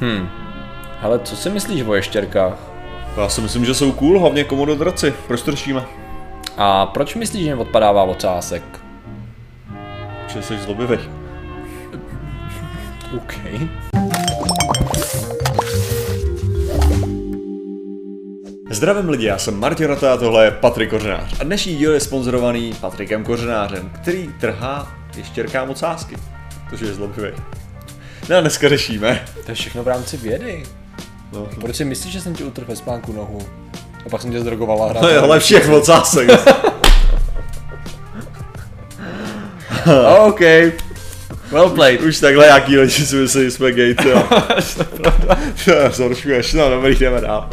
Hm. Hele, co si myslíš o ještěrkách? Já si myslím, že jsou cool, hlavně komododraci. Proč to řešíme? A proč myslíš, že odpadává ocásek? Že jsi zlobivý. OK. Zdravím lidi, já jsem Martin Rota a tohle je Patrik Kořenář. A dnešní díl je sponzorovaný Patrikem Kořenářem, který trhá ještěrkám ocásky. Což je zlobivý. No dneska řešíme. To je všechno v rámci vědy. No, Proč si myslíš, že jsem ti utrhl ve spánku nohu? A pak jsem tě zdrogovala hra. to je lepší jak ocásek. OK. Well played. Už takhle jaký lidi si myslí, že jsme gay, jo. Zhoršuješ, no dobrý, jdeme dál.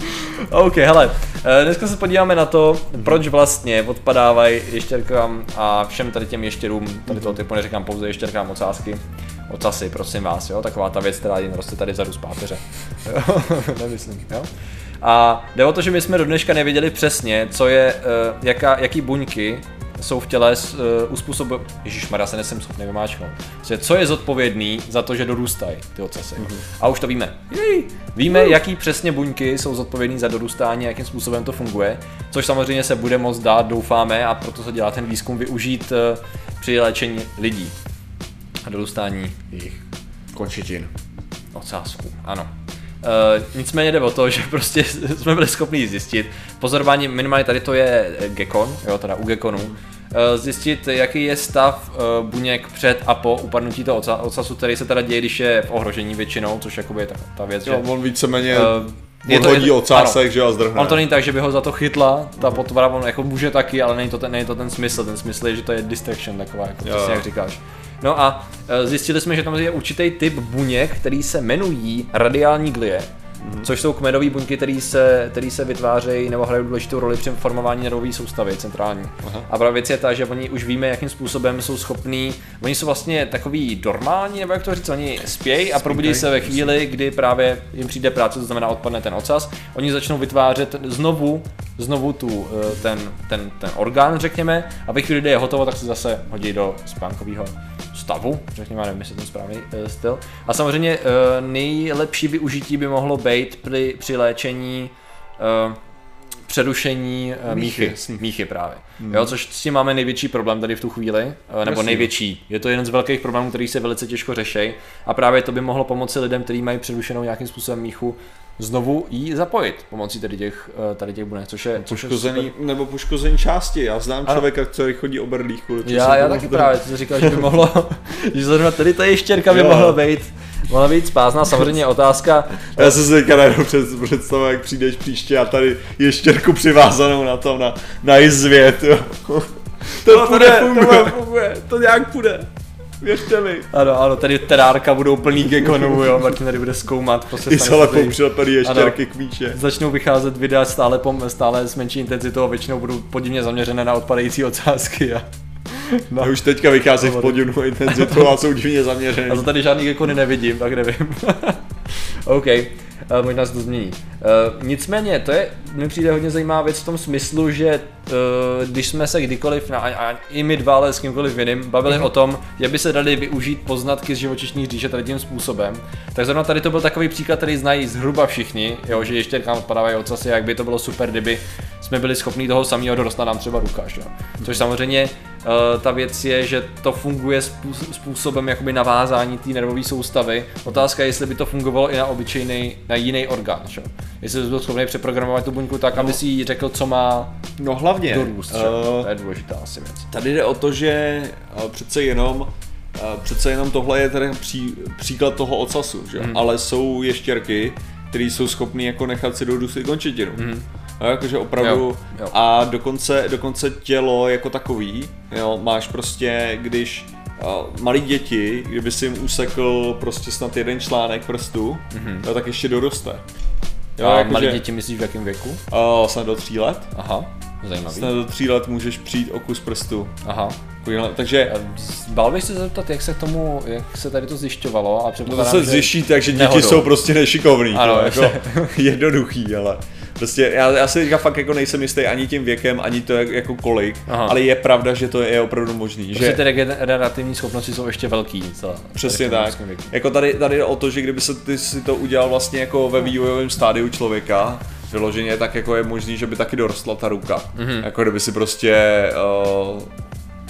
OK, hele, eh, dneska se podíváme na to, proč vlastně odpadávají ještěrkám a všem tady těm ještěrům, tady toho typu neříkám pouze ještěrkám ocásky, ocasy, prosím vás, jo, taková ta věc, která jen roste tady vzadu z páteře. Nemyslím, jo. A jde o to, že my jsme do dneška nevěděli přesně, co je, eh, jaká, jaký buňky jsou v těle uh, uspůsob... Ježíš já se nesem schopný vymáčknout. Co je zodpovědný za to, že dorůstají ty ocasy. Mm-hmm. A už to víme. Jej. Víme, uh. jaký přesně buňky jsou zodpovědný za dorůstání, jakým způsobem to funguje, což samozřejmě se bude moc dát, doufáme, a proto se dělá ten výzkum využít uh, při léčení lidí a dorůstání jejich Končetin. ocásku. Ano. Uh, nicméně jde o to, že prostě jsme byli schopni zjistit, pozorování minimálně tady to je gekon, jo, teda u gekonů, uh, zjistit, jaký je stav uh, buněk před a po upadnutí toho oca, ocasu, který se teda děje, když je v ohrožení většinou, což jakoby je ta, ta věc, Jo, že... on víceméně Uh, je to, odhodí ocásek, že a zdrhne. On to není tak, že by ho za to chytla, ta potvora, on jako může taky, ale není to ten, není to ten smysl, ten smysl je, že to je distraction taková, jako Jo. přesně jak říkáš. No a e, zjistili jsme, že tam je určitý typ buněk, který se jmenují radiální glie, mm-hmm. což jsou kmenové buňky, které se, který se vytvářejí nebo hrají důležitou roli při formování nervové soustavy centrální. Aha. A právě věc je ta, že oni už víme, jakým způsobem jsou schopní, oni jsou vlastně takový normální, nebo jak to říct, oni spějí a probudí se ve chvíli, kdy právě jim přijde práce, to znamená odpadne ten ocas, oni začnou vytvářet znovu, znovu tu, eh, ten, ten, ten orgán, řekněme, a ve chvíli, kdy je hotovo, tak se zase hodí do spánkového stavu, řekněme, nevím, jestli je ten správný uh, styl. A samozřejmě uh, nejlepší využití by mohlo být při, při léčení uh, přerušení uh, Míchy, míchy, míchy právě. Mm. Jo, což s tím máme největší problém tady v tu chvíli, uh, nebo Jasný. největší. Je to jeden z velkých problémů, který se velice těžko řeší a právě to by mohlo pomoci lidem, kteří mají přerušenou nějakým způsobem míchu, znovu jí zapojit pomocí tady těch, uh, tady těch buněk, což je, což je Poškozený, super. nebo poškození části. Já znám Ano. člověka, který chodí o berlích kvůli Já, já taky že- právě, ty říkal, že by mohlo, že zrovna tady ta ještěrka by mohla být, mohla být spásná. Samozřejmě otázka, Já se si teďka najednou před, představuji, jak přijdeš příště a tady je štěrku přivázanou na tom, na, na jizvě. To, to půjde, to nefunguje, to nějak půjde. Věřte mi. ano, ano, tady terárka budou plný gekonů, jo, Martin tady bude zkoumat, prostě stane se tady- přilepený ještěrky k míče. Začnou vycházet videa stále, pom, stále s menší intenzitou a většinou budou podivně zaměřené na odpadající ocásky. A, no. A už teďka vychází v podivnou intenzitu a jsou divně a zaměřený. to tady žádný gekony nevidím, tak nevím. OK, uh, možná se to změní. Uh, nicméně, to je, mi přijde hodně zajímavá věc v tom smyslu, že uh, když jsme se kdykoliv, na, a, a i my dva, ale s kýmkoliv jiným, bavili o tom, jak by se dali využít poznatky z živočišní říše tady tím způsobem, tak zrovna tady to byl takový příklad, který znají zhruba všichni, jo, že ještě kam odpadávají ocasy, jak by to bylo super, kdyby jsme byli schopni toho samého dorostla nám třeba Lukáš. Jo. Což samozřejmě uh, ta věc je, že to funguje způs- způsobem jakoby navázání té nervové soustavy. Otázka je, jestli by to fungovalo i na obyčejný, na jiný orgán. Že? Jestli bys byl schopný přeprogramovat tu buňku tak, aby si jí řekl, co má No hlavně, dorůst. že? eh, to je důležitá asi věc. Tady jde o to, že eh, přece jenom eh, přece jenom tohle je tady pří, příklad toho ocasu, že? Mm. ale jsou ještěrky, které jsou schopné jako nechat si i končetinu. Mm. Jakože opravdu Jo, jo. a dokonce, dokonce tělo jako takový, jo, máš prostě, když uh, malí děti, kdyby si jim usekl prostě snad jeden článek prstu, mm-hmm. jo, tak ještě doroste. Jo, a jakože- malí děti myslíš v jakém věku? Uh, snad do tří let. Aha, zajímavý. Snad do tří let můžeš přijít o kus prstu. Aha. Takovýhle- Takže Bál bych se zeptat, jak se k tomu, jak se tady to zjišťovalo a No to předpokládám, se že- zjiští tak, že děti nehodou. jsou prostě nešikovný. Ano, to je jako jednoduchý, ale Prostě já, já si teďka fakt jako nejsem jistý ani tím věkem, ani to jak, jako kolik, Aha. ale je pravda, že to je opravdu možný. Prostě že ty regenerativní schopnosti jsou ještě velký. Co, Přesně tak. Jako tady, tady jde o to, že kdyby se ty si to udělal vlastně jako ve vývojovém stádiu člověka, vyloženě tak jako je možný, že by taky dorostla ta ruka. Mm-hmm. Jako kdyby si prostě uh,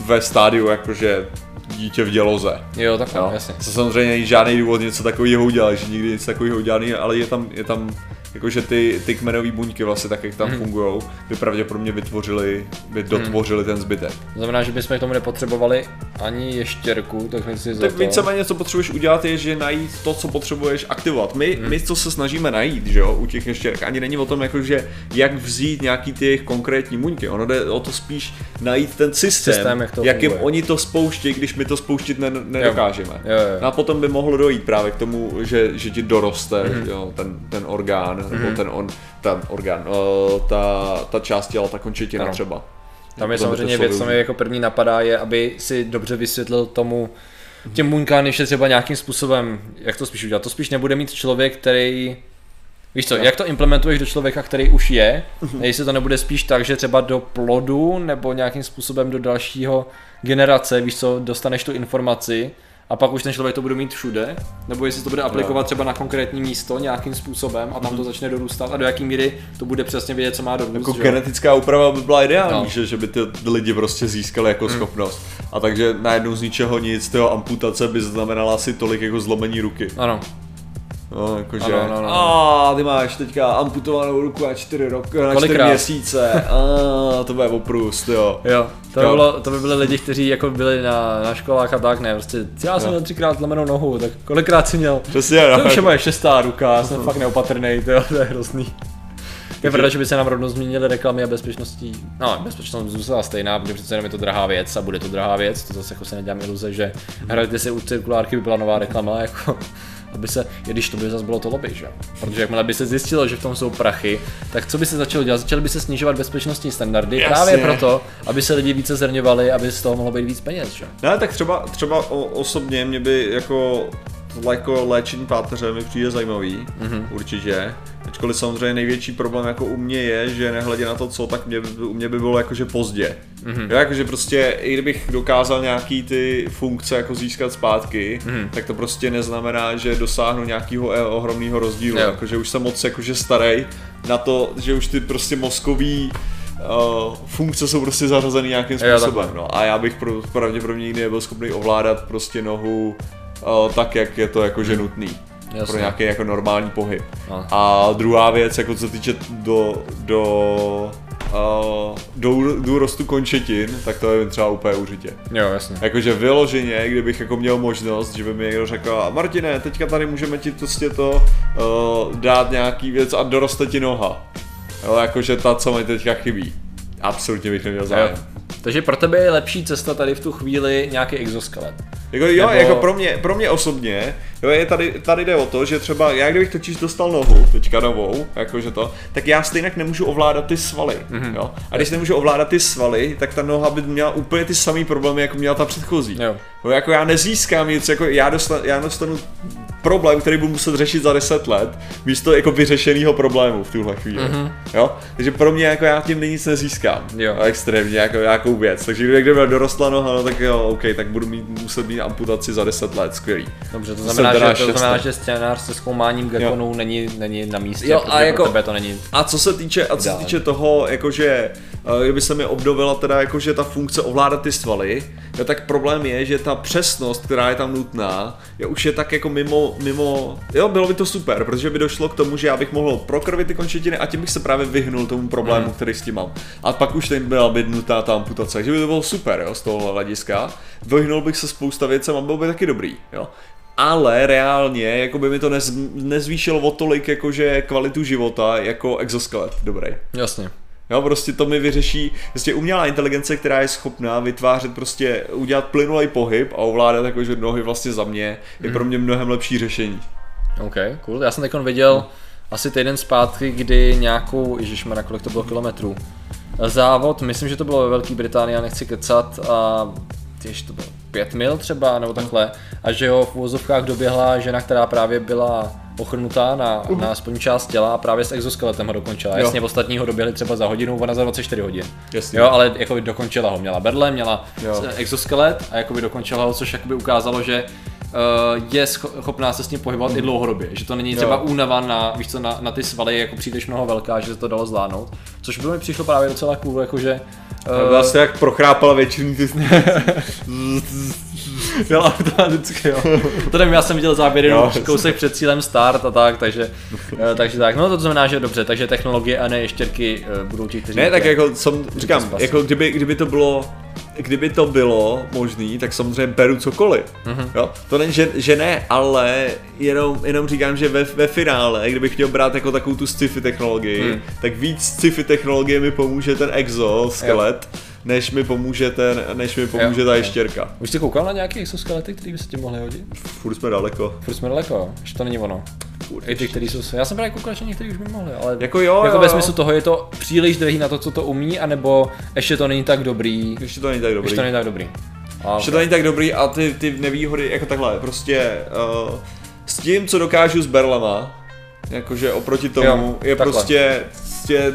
ve stádiu jakože dítě v děloze. Jo, tak Jo. jasně. Co samozřejmě není žádný důvod něco takového udělat, že nikdy nic takového udělat, není, ale je tam, je tam jakože ty, ty kmenové buňky vlastně tak, jak tam Mhm. mm. fungují, by pravděpodobně vytvořili, by dotvořili ten zbytek. To znamená, že bychom k tomu nepotřebovali ani ještěrku, tak si za Tak víceméně, co potřebuješ udělat, je, že najít to, co potřebuješ aktivovat. My, hmm. my co se snažíme najít, že jo, u těch ještěrek, ani není o tom, jako, že jak vzít nějaký ty jejich konkrétní muňky. Ono jde o to spíš najít ten systém, Systém, jak to jakým funguje. oni to spouštějí, když my to spouštět ne, nedokážeme. Jo, jo. No a potom by mohlo dojít právě k tomu, že, že ti doroste mm-hmm. jo, ten, ten orgán, mm-hmm. nebo ten, on, ten orgán, o, ta, ta část těla, ta končetina Ano. třeba. Tam je samozřejmě věc, co mi jako první napadá, je, aby si dobře vysvětlil tomu těm buňkám, než je třeba nějakým způsobem, jak to spíš udělat. To spíš nebude mít člověk, který Víš co, jak to implementuješ do člověka, který už je, jestli to nebude spíš tak, že třeba do plodu nebo nějakým způsobem do dalšího generace, víš co, dostaneš tu informaci a pak už ten člověk to bude mít všude, nebo jestli to bude aplikovat třeba na konkrétní místo nějakým způsobem a tam to začne dorůstat a do jaký míry to bude přesně vědět, co má dorůst. Jako že genetická úprava by byla ideální, No. že, že by ty lidi prostě získali jako schopnost. A takže najednou z ničeho nic, toho amputace by znamenala asi tolik jako zlomení ruky. Ano, No, jakože, Ano, ano, ano. a ty máš teďka amputovanou ruku na čtyři, rok, na čtyři Kolikrát? měsíce, a to bude oprůst, jo. Jo, to by, Jo. bylo, to by byly lidi, kteří jako byli na, na školách a tak, ne, prostě já jsem Jo. měl třikrát zlomenou nohu, tak kolikrát si měl? Přesně, To no. už je moje šestá ruka, já jsem fakt neopatrný, to, je- to je hrozný. Je pravda, že by se nám rovnou změnily reklamy a bezpečností. No, bezpečnost zůstala stejná, protože přece jenom je to drahá věc a bude to drahá věc, to zase jako se nedělám iluze, že hrajte si u cirkulárky by byla nová reklama, jako aby se, i když to by zase bylo to lobby, že? Protože jakmile by se zjistilo, že v tom jsou prachy, tak co by se začalo dělat? Začaly by se snižovat bezpečnostní standardy Jasně. právě proto, aby se lidi více zrňovali, aby z toho mohlo být víc peněz, že? Ne, tak třeba, třeba o, osobně mě by jako tohle jako léčení páteře mi přijde zajímavý, mm-hmm. určitě. Ačkoliv samozřejmě největší problém jako u mě je, že nehledě na to co, tak mě, u mě by bylo jakože pozdě. Mm-hmm. Jo, jakože prostě i kdybych dokázal nějaký ty funkce jako získat zpátky, mm-hmm. tak to prostě neznamená, že dosáhnu nějakého e- ohromného rozdílu. Jo. Jakože už jsem moc jakože starý na to, že už ty prostě mozkový uh, funkce jsou prostě zařazeny nějakým způsobem. takhle. No. A já bych pro, pravděpodobně nikdy nebyl schopný ovládat prostě nohu tak, jak je to jakože nutný. Jasně. Pro nějaký jako normální pohyb. No. A druhá věc, jako co se týče do, do, uh, do, do rostu končetin, tak to je třeba úplně užitě. Jo, jasně. Jakože vyloženě, kdybych jako měl možnost, že by mi někdo řekl, "A Martine, teďka tady můžeme ti prostě to uh, dát nějaký věc a doroste ti noha. Jo, jakože ta, co mi teďka chybí. Absolutně bych neměl zájem. Takže pro tebe je lepší cesta tady v tu chvíli nějaký exoskelet. Jako, jo, Nebo- jako pro mě, pro mě osobně, jo, je tady, tady jde o to, že třeba já kdybych totiž dostal nohu, teďka novou, jakože to, tak já stejně nemůžu ovládat ty svaly, Mhm. mm-hmm. jo. A když nemůžu ovládat ty svaly, tak ta noha by měla úplně ty samé problémy, jako měla ta předchozí. Jo. No, jako já nezískám nic, jako já dostanu, já dostanu problém, který budu muset řešit za 10 let, místo jako vyřešeného problému v tuhle chvíli. Mm-hmm. Jo? Takže pro mě jako já tím nic nezískám. Jo. Extrémně jako nějakou věc. Takže kdyby kdyby dorostla noha, no tak jo, OK, tak budu mít, muset mít amputaci za 10 let, skvělý. Dobře, to znamená, že, to znamená, že scénář se zkoumáním gekonů není, není na místě, Jo, a protože jako- pro tebe to není. A co se týče, a co se týče toho, jakože kdyby se mi obnovila teda jakože ta funkce ovládat ty svaly, jo, tak problém je, že ta přesnost, která je tam nutná, je už je tak jako mimo, mimo, jo, bylo by to super, protože by došlo k tomu, že já bych mohl prokrvit ty končetiny a tím bych se právě vyhnul tomu problému, Mhm. který s tím mám. A pak už ten byla by nutná ta amputace, takže by to bylo super, jo, z toho hlediska. Vyhnul bych se spousta věcem a byl by taky dobrý, jo ale reálně jako by mi to nez, nezvýšilo o tolik jakože kvalitu života jako exoskelet dobrý. Jasně. Jo, prostě to mi vyřeší, prostě umělá inteligence, která je schopná vytvářet prostě, udělat plynulý pohyb a ovládat jakože nohy vlastně za mě, je pro mě mnohem lepší řešení. OK, cool. Já jsem teď viděl asi týden zpátky, kdy nějakou, ježišmarja, kolik to bylo kilometrů, závod, myslím, že to bylo ve Velké Británii, já nechci kecat, a těž to bylo pět mil třeba, nebo takhle, a že ho v úvozovkách doběhla žena, která právě byla ochrnutá na, uh. na spodní část těla a právě s exoskeletem ho dokončila. Jo. Jasně, ostatní ho doběhli třeba za hodinu, ona za 24 hodin. Jasně. Jo, ale jakoby dokončila ho. Měla berle, měla Jo. exoskelet a jakoby dokončila ho, což jakoby ukázalo, že uh, je scho- schopná se s ním pohybovat i dlouhodobě, že to není třeba Jo. únava na, víš co, na, na ty svaly jako příliš mnoho velká, že se to dalo zvládnout, což by mi přišlo právě docela cool, jakože uh, Vlastně jak prochrápala většinu ty... Jo, automaticky, jo. To nevím, já jsem viděl záběr jenom kousek před cílem start a tak, takže, eh, takže tak. No to znamená, že dobře, takže technologie a ne ještěrky eh, budou ti, kteří... Ne, tak jako jsem, říkám, spasí. jako kdyby, kdyby to bylo kdyby to bylo možný, tak samozřejmě beru cokoliv. Mm-hmm. Jo? To není, že, že ne, ale jenom, jenom říkám, že ve, ve finále, kdybych chtěl brát jako takovou tu sci-fi technologii, mm. tak víc sci-fi technologie mi pomůže ten exoskelet, než mi pomůže ten, než mi pomůže Jo. ta ještěrka. Už jsi koukal na nějaké exoskelety, které by se ti mohly hodit? Furt jsme daleko. Furt jsme daleko, jo. Že to není ono. I ty, který jsou... Já jsem právě koukal, že některý už by mohli, ale... Jako jo, jako jo, ve jo. smyslu toho je to příliš drahý na to, co to umí, anebo ještě to není tak dobrý. Ještě to není tak dobrý. Ještě to není tak dobrý. A, Ještě to není tak dobrý a ty, ty nevýhody jako takhle, prostě uh, s tím, co dokážu s berlema, jakože oproti tomu, Jo, je takhle. prostě, prostě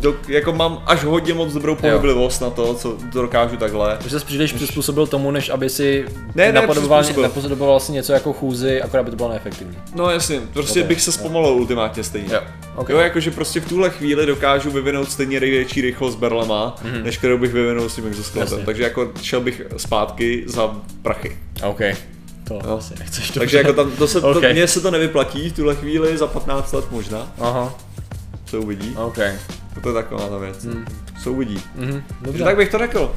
do, jako mám až hodně moc dobrou pohyblivost na to, co to dokážu takhle. Že jsi příliš přizpůsobil tomu, než aby si Ne, ne, napodoboval, napodoboval vlastně něco jako chůzy, akorát by to bylo neefektivní. No jasně, prostě Ok, bych se zpomalil ultimátně stejně. Jo, ok. Jo, jakože prostě v tuhle chvíli dokážu vyvinout stejně větší rychlost berlema, mm-hmm. než kterou bych vyvinul s tím exoskeletem. Takže jako šel bych zpátky za prachy. OK. To Jo. asi nechceš to. Takže jako tam, to se, to, Ok. mně se to nevyplatí v tuhle chvíli, za 15 let možná, Aha, se uvidí. OK. To je taková ta věc. Mm. Se uvidí. Mhm, Takže dobře. tak bych to řekl.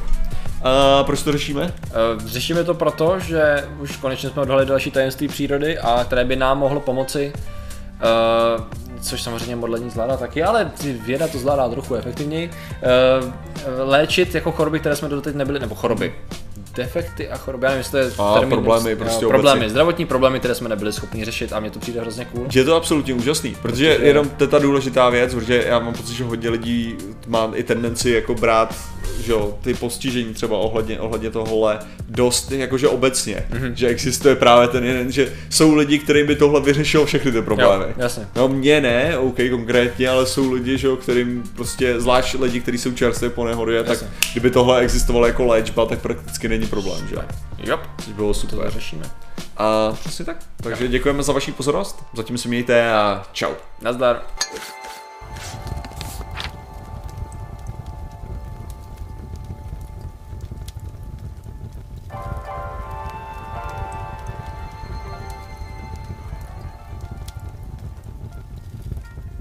A proč to řešíme? Eh, Řešíme to proto, že už konečně jsme odhalili další tajemství přírody a které by nám mohlo pomoci, eh, což samozřejmě modlení zvládá taky, ale věda to zvládá trochu efektivněji, eh, léčit jako choroby, které jsme doteď nebyli, nebo choroby, defekty a choroby, já nevím, jestli to je A, problémy, jo, prostě problémy, obecně. zdravotní problémy, které jsme nebyli schopni řešit a mně to přijde hrozně cool. Je to absolutně úžasný, protože Protože- jenom to je ta důležitá věc, protože já mám pocit, že hodně lidí má i tendenci jako brát že jo, ty postižení třeba ohledně, ohledně tohohle dost jakože obecně, mm-hmm. že existuje právě ten jeden, že jsou lidi, kterým by tohle vyřešilo všechny ty problémy. Jo, jasně. No mě ne, OK, konkrétně, ale jsou lidi, že jo, kterým prostě, zvlášť lidi, kteří jsou čerstvě po nehodě, tak kdyby tohle existovalo jako léčba, tak prakticky není problém, že? Jo, Což bylo to super. řešíme. A přesně tak. Takže děkujeme za vaši pozornost, zatím si mějte a čau. Nazdar.